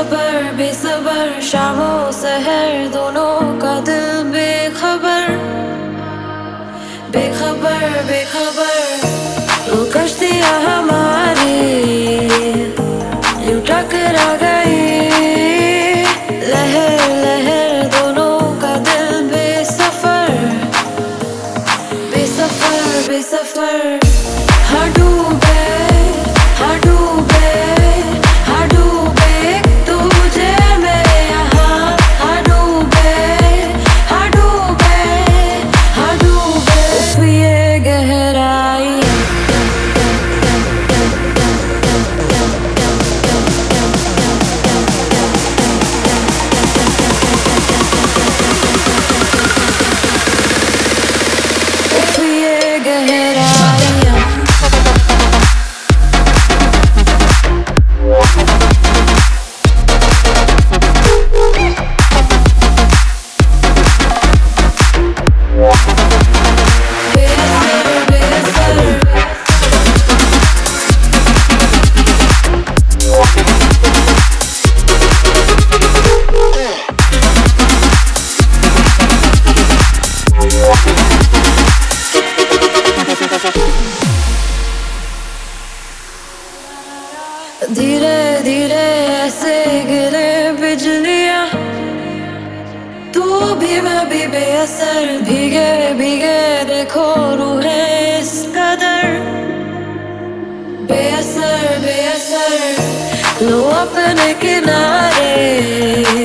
बेसबर बेसबर, शामो सहर दोनों का दिल बेखबर। बेखबर बेखबर हमारी गई। लहर लहर दोनों का दिल बेसफर बेसफर बेसफर हाँ डूबे हाँ धीरे धीरे ऐसे गिरे बिजलियाँ। तू भी मैं भी बेअसर, भीगे भीगे, देखो रूहे इस कदर। बेअसर बेअसर, लो अपने किनारे।